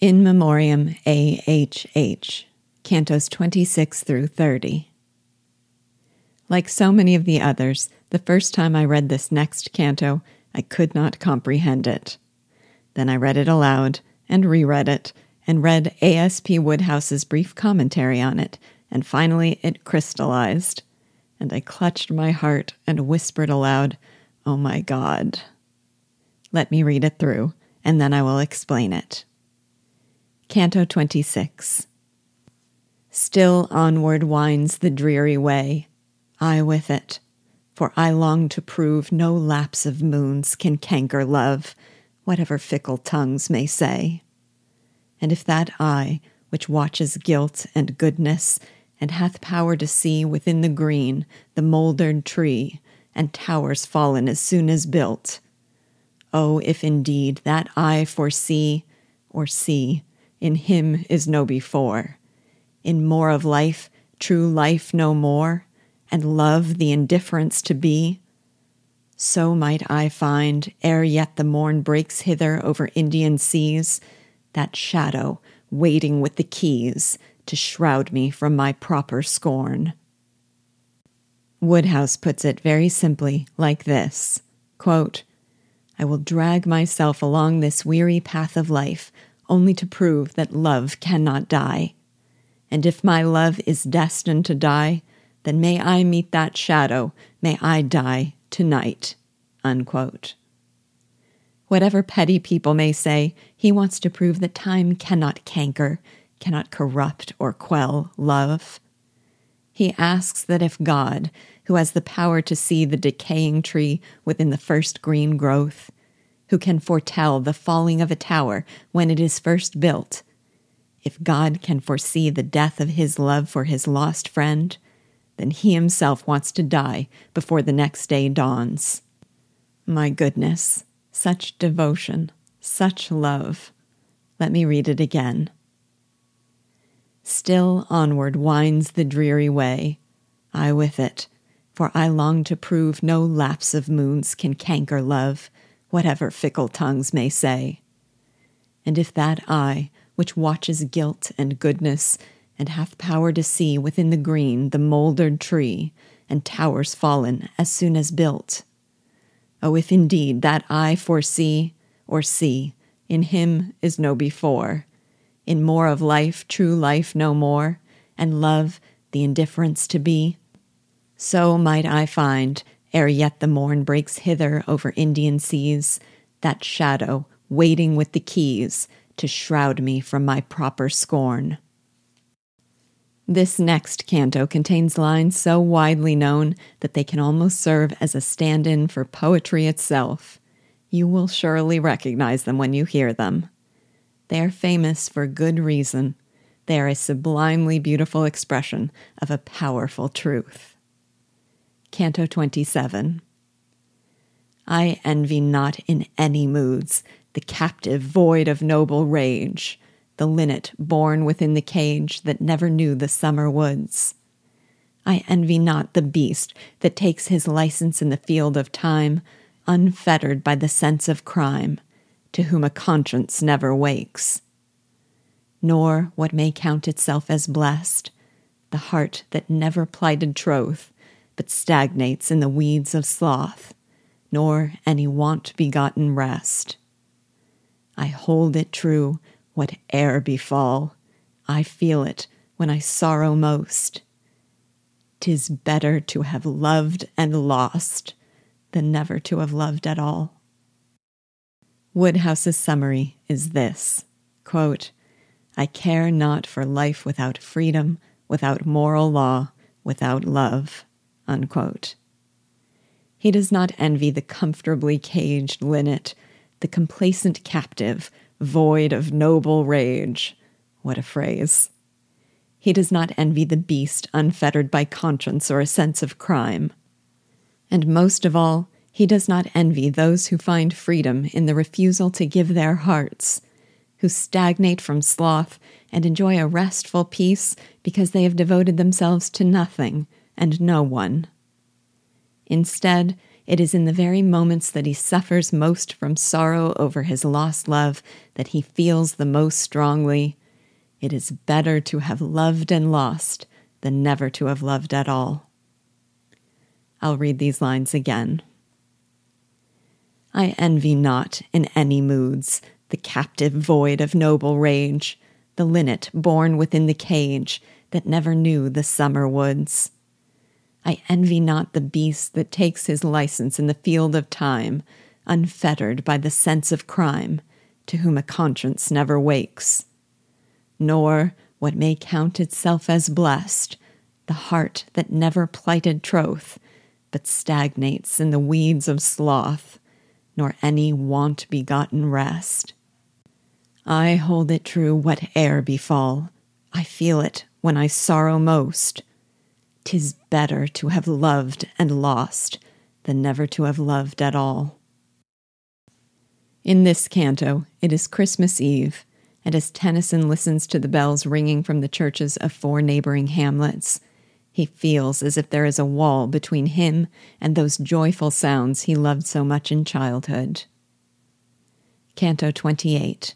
In Memoriam AHH, Cantos 26 through 30. Like so many of the others, the first time I read this next canto, I could not comprehend it. Then I read it aloud and reread it and read A.S.P. Woodhouse's brief commentary on it, and finally it crystallized. And I clutched my heart and whispered aloud, Oh my God. Let me read it through, and then I will explain it. Canto 26 Still onward winds the dreary way, I with it, for I long to prove no lapse of moons can canker love, whatever fickle tongues may say. And if that eye, which watches guilt and goodness, and hath power to see within the green the mouldered tree, and towers fallen as soon as built, oh, if indeed that eye foresee, or see, in him is no before. In more of life, true life no more, and love the indifference to be. So might I find, ere yet the morn breaks hither over Indian seas, that shadow waiting with the keys to shroud me from my proper scorn. Woodhouse puts it very simply like this quote, I will drag myself along this weary path of life only to prove that love cannot die. And if my love is destined to die, then may I meet that shadow, may I die tonight. Unquote. Whatever petty people may say, he wants to prove that time cannot canker, cannot corrupt or quell love. He asks that if God, who has the power to see the decaying tree within the first green growth, who can foretell the falling of a tower when it is first built, if God can foresee the death of his love for his lost friend, then he himself wants to die before the next day dawns. My goodness, such devotion, such love. Let me read it again. Still onward winds the dreary way, I with it, for I long to prove no lapse of moons can canker love, whatever fickle tongues may say. And if that eye, which watches guilt and goodness, and hath power to see within the green the mouldered tree, and towers fallen as soon as built. Oh, if indeed that eye foresee, or see, in him is no before, in more of life, true life no more, and love, the indifference to be, so might I find ere yet the morn breaks hither over Indian seas, that shadow waiting with the keys to shroud me from my proper scorn. This next canto contains lines so widely known that they can almost serve as a stand in for poetry itself. You will surely recognize them when you hear them. They are famous for good reason. They are a sublimely beautiful expression of a powerful truth. Canto 27. I envy not in any moods the captive void of noble rage, the linnet born within the cage that never knew the summer woods. I envy not the beast that takes his license in the field of time, unfettered by the sense of crime, to whom a conscience never wakes. Nor what may count itself as blessed, the heart that never plighted troth, but stagnates in the weeds of sloth, nor any want begotten rest. I hold it true, whate'er befall, I feel it when I sorrow most. Tis better to have loved and lost than never to have loved at all. Woodhouse's summary is this quote, I care not for life without freedom, without moral law, without love. Unquote. He does not envy the comfortably caged linnet, the complacent captive, void of noble rage. What a phrase. He does not envy the beast unfettered by conscience or a sense of crime. And most of all, he does not envy those who find freedom in the refusal to give their hearts, who stagnate from sloth and enjoy a restful peace because they have devoted themselves to nothing and no one. Instead, It is in the very moments that he suffers most from sorrow over his lost love that he feels the most strongly. It is better to have loved and lost than never to have loved at all. I'll read these lines again. I envy not in any moods the captive void of noble rage, the linnet born within the cage that never knew the summer woods. I envy not the beast that takes his license in the field of time, unfettered by the sense of crime, to whom a conscience never wakes. Nor what may count itself as blessed, the heart that never plighted troth, but stagnates in the weeds of sloth, nor any want begotten rest. I hold it true whate'er befall, I feel it when I sorrow most. 'Tis better to have loved and lost than never to have loved at all. In this canto, it is Christmas Eve, and as Tennyson listens to the bells ringing from the churches of four neighboring hamlets, he feels as if there is a wall between him and those joyful sounds he loved so much in childhood. Canto 28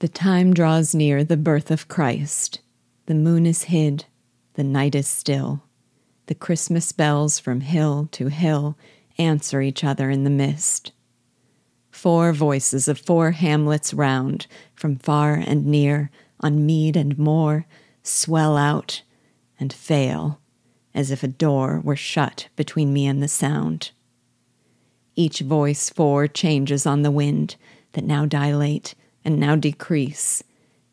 The time draws near the birth of Christ. The moon is hid, the night is still. The Christmas bells from hill to hill answer each other in the mist. Four voices of four hamlets round, from far and near, on mead and moor, swell out and fail, as if a door were shut between me and the sound. Each voice four changes on the wind that now dilate and now decrease.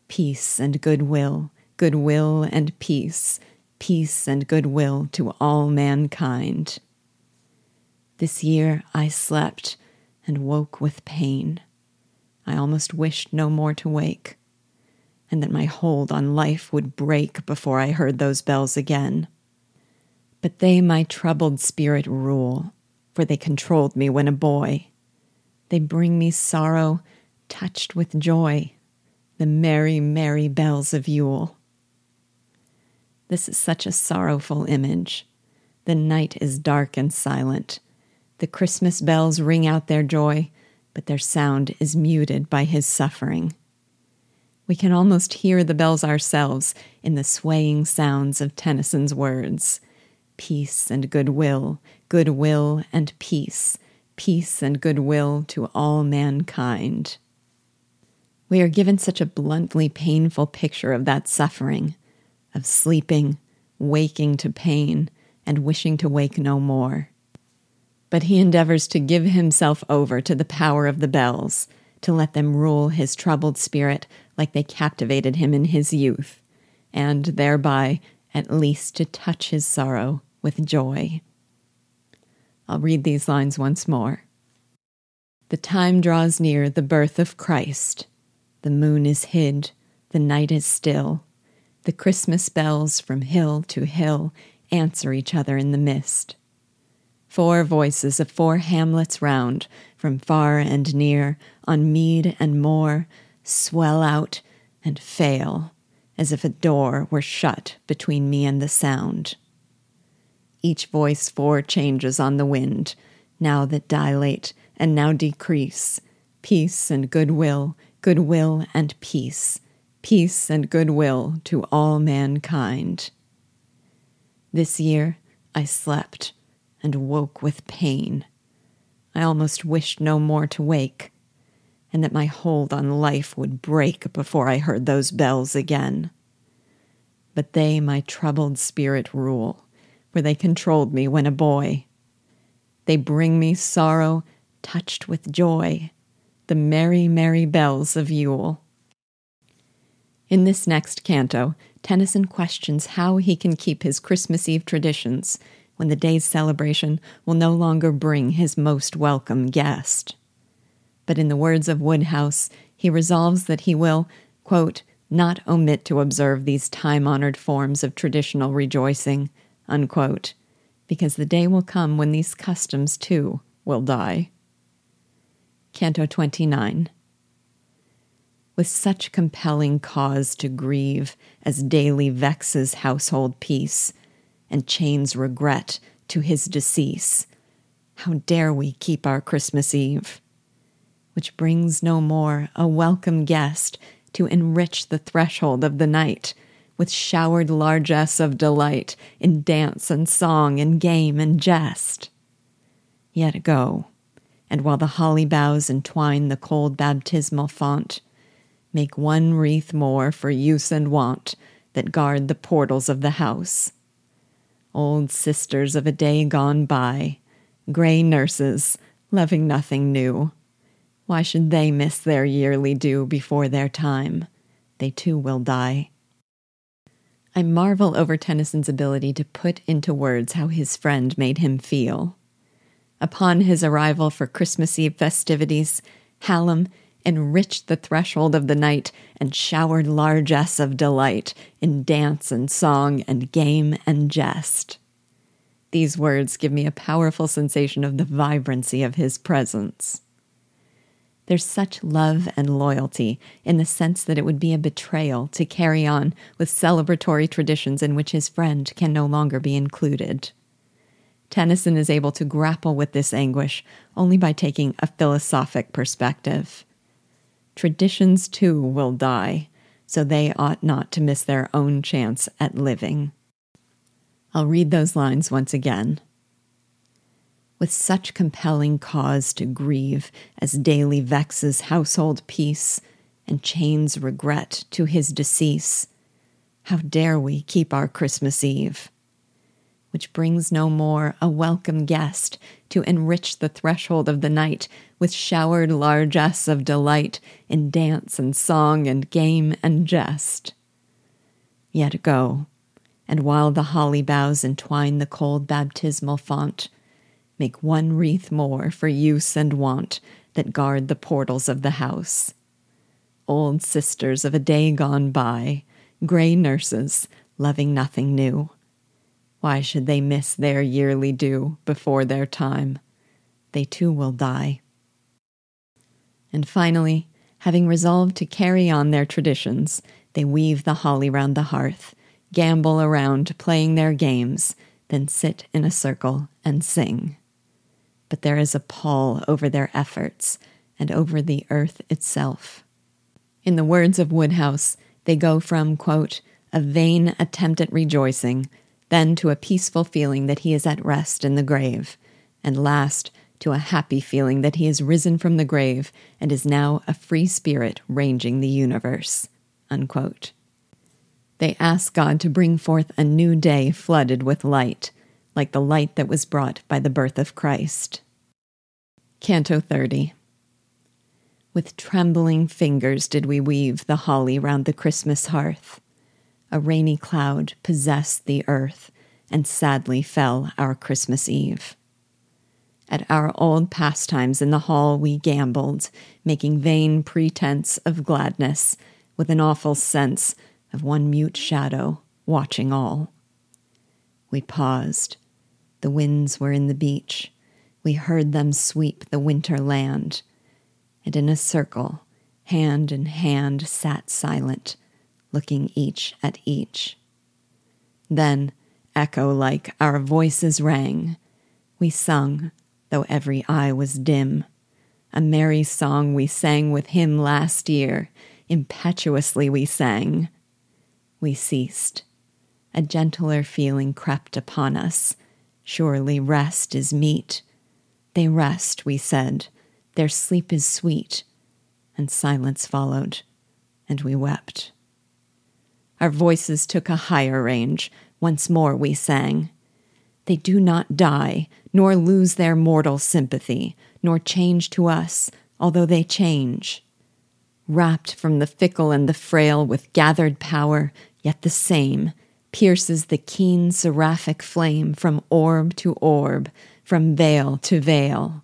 Peace and goodwill, goodwill and peace, peace and goodwill to all mankind. This year I slept and woke with pain. I almost wished no more to wake and that my hold on life would break before I heard those bells again. But they my troubled spirit rule, for they controlled me when a boy. They bring me sorrow touched with joy, the merry, merry bells of Yule. This is such a sorrowful image. The night is dark and silent. The Christmas bells ring out their joy, but their sound is muted by his suffering. We can almost hear the bells ourselves in the swaying sounds of Tennyson's words Peace and goodwill, goodwill and peace, peace and goodwill to all mankind. We are given such a bluntly painful picture of that suffering, of sleeping, waking to pain, and wishing to wake no more. But he endeavors to give himself over to the power of the bells, to let them rule his troubled spirit like they captivated him in his youth, and thereby at least to touch his sorrow with joy. I'll read these lines once more. The time draws near the birth of Christ. The moon is hid, the night is still. The Christmas bells from hill to hill answer each other in the mist. Four voices of four hamlets round, from far and near, on mead and moor, swell out, and fail, as if a door were shut between me and the sound. Each voice four changes on the wind, now that dilate and now decrease, peace and goodwill, goodwill and peace, peace and goodwill to all mankind. This year I slept and woke with pain. I almost wished no more to wake and that my hold on life would break before I heard those bells again. But they my troubled spirit rule, for they controlled me when a boy. They bring me sorrow touched with joy, the merry, merry bells of Yule. In this next canto, Tennyson questions how he can keep his Christmas Eve traditions when the day's celebration will no longer bring his most welcome guest but in the words of Woodhouse, he resolves that he will, quote, not omit to observe these time honored forms of traditional rejoicing, unquote, because the day will come when these customs too will die. Canto 29 With such compelling cause to grieve as daily vexes household peace, and chains regret to his decease, How dare we keep our Christmas Eve? Which brings no more a welcome guest to enrich the threshold of the night with showered largesse of delight in dance and song and game and jest. Yet go, and while the holly boughs entwine the cold baptismal font, make one wreath more for use and wont that guard the portals of the house. Old sisters of a day gone by, gray nurses, loving nothing new. Why should they miss their yearly due before their time? They too will die. I marvel over Tennyson's ability to put into words how his friend made him feel. Upon his arrival for Christmas Eve festivities, Hallam enriched the threshold of the night and showered largesse of delight in dance and song and game and jest. These words give me a powerful sensation of the vibrancy of his presence. There's such love and loyalty in the sense that it would be a betrayal to carry on with celebratory traditions in which his friend can no longer be included. Tennyson is able to grapple with this anguish only by taking a philosophic perspective. Traditions too will die, so they ought not to miss their own chance at living. I'll read those lines once again. With such compelling cause to grieve as daily vexes household peace and chains regret to his decease, how dare we keep our Christmas Eve? Which brings no more a welcome guest to enrich the threshold of the night with showered largesse of delight in dance and song and game and jest. Yet go and while the holly boughs entwine the cold baptismal font, make one wreath more for use and wont that guard the portals of the house. Old sisters of a day gone by, gray nurses, loving nothing new. Why should they miss their yearly due before their time? They too will die. And finally, having resolved to carry on their traditions, they weave the holly round the hearth gambol around playing their games, then sit in a circle and sing. But there is a pall over their efforts and over the earth itself. In the words of Woodhouse, they go from, quote, a vain attempt at rejoicing, then to a peaceful feeling that he is at rest in the grave, and last to a happy feeling that he is risen from the grave and is now a free spirit ranging the universe. Unquote. They ask God to bring forth a new day flooded with light, like the light that was brought by the birth of Christ. Canto 30 With trembling fingers did we weave the holly round the Christmas hearth. A rainy cloud possessed the earth, and sadly fell our Christmas Eve. At our old pastimes in the hall we gamboled, making vain pretense of gladness, with an awful sense of one mute shadow watching all. We paused. The winds were in the beech. We heard them sweep the winter land. And in a circle, hand in hand, sat silent, looking each at each. Then, echo like, our voices rang. We sung, though every eye was dim. A merry song we sang with him last year. Impetuously we sang we ceased. A gentler feeling crept upon us. Surely rest is meet. They rest, we said. Their sleep is sweet. And silence followed, and we wept. Our voices took a higher range. Once more we sang. They do not die, nor lose their mortal sympathy, nor change to us, although they change. Rapt from the fickle and the frail with gathered power, yet the same, pierces the keen seraphic flame from orb to orb, from veil to veil.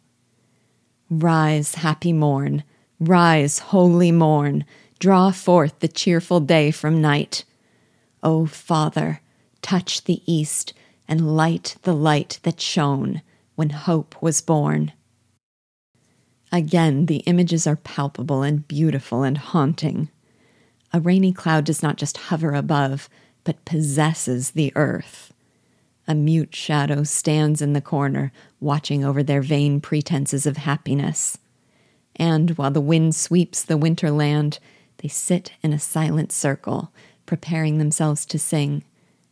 Rise, happy morn, rise, holy morn, draw forth the cheerful day from night. O Father, touch the east and light the light that shone when hope was born. Again, the images are palpable and beautiful and haunting. A rainy cloud does not just hover above, but possesses the earth. A mute shadow stands in the corner, watching over their vain pretenses of happiness. And while the wind sweeps the winter land, they sit in a silent circle, preparing themselves to sing,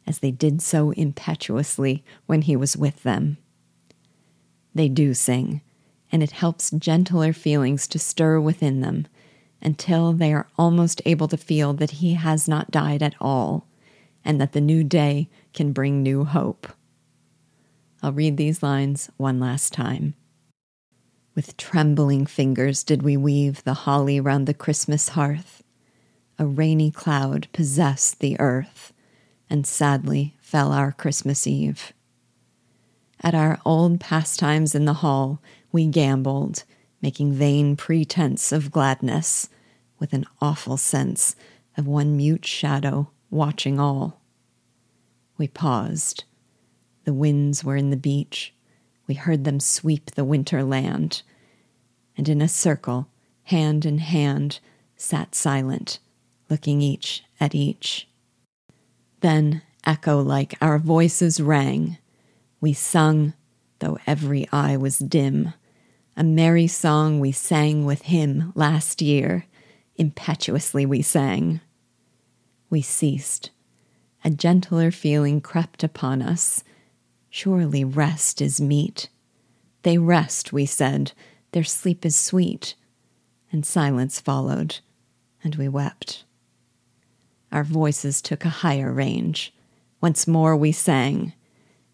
as they did so impetuously when he was with them. They do sing, and it helps gentler feelings to stir within them until they are almost able to feel that he has not died at all and that the new day can bring new hope. I'll read these lines one last time. With trembling fingers did we weave the holly round the Christmas hearth. A rainy cloud possessed the earth, and sadly fell our Christmas Eve. At our old pastimes in the hall, we gamboled, making vain pretense of gladness, with an awful sense of one mute shadow watching all. We paused. The winds were in the beech. We heard them sweep the winter land. And in a circle, hand in hand, sat silent, looking each at each. Then, echo like, our voices rang. We sung, though every eye was dim, a merry song we sang with him last year. Impetuously we sang. We ceased. A gentler feeling crept upon us. Surely rest is meet. They rest, we said, their sleep is sweet. And silence followed, and we wept. Our voices took a higher range. Once more we sang.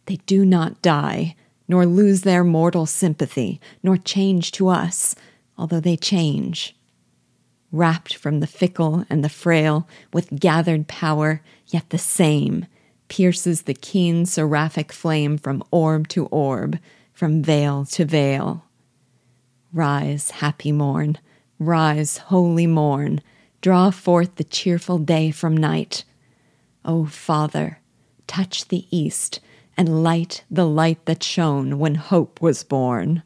They do not die, nor lose their mortal sympathy, nor change to us, although they change rapt from the fickle and the frail, with gathered power, yet the same, pierces the keen seraphic flame from orb to orb, from veil to veil. Rise, happy morn, rise, holy morn, draw forth the cheerful day from night. O Father, touch the east and light the light that shone when hope was born.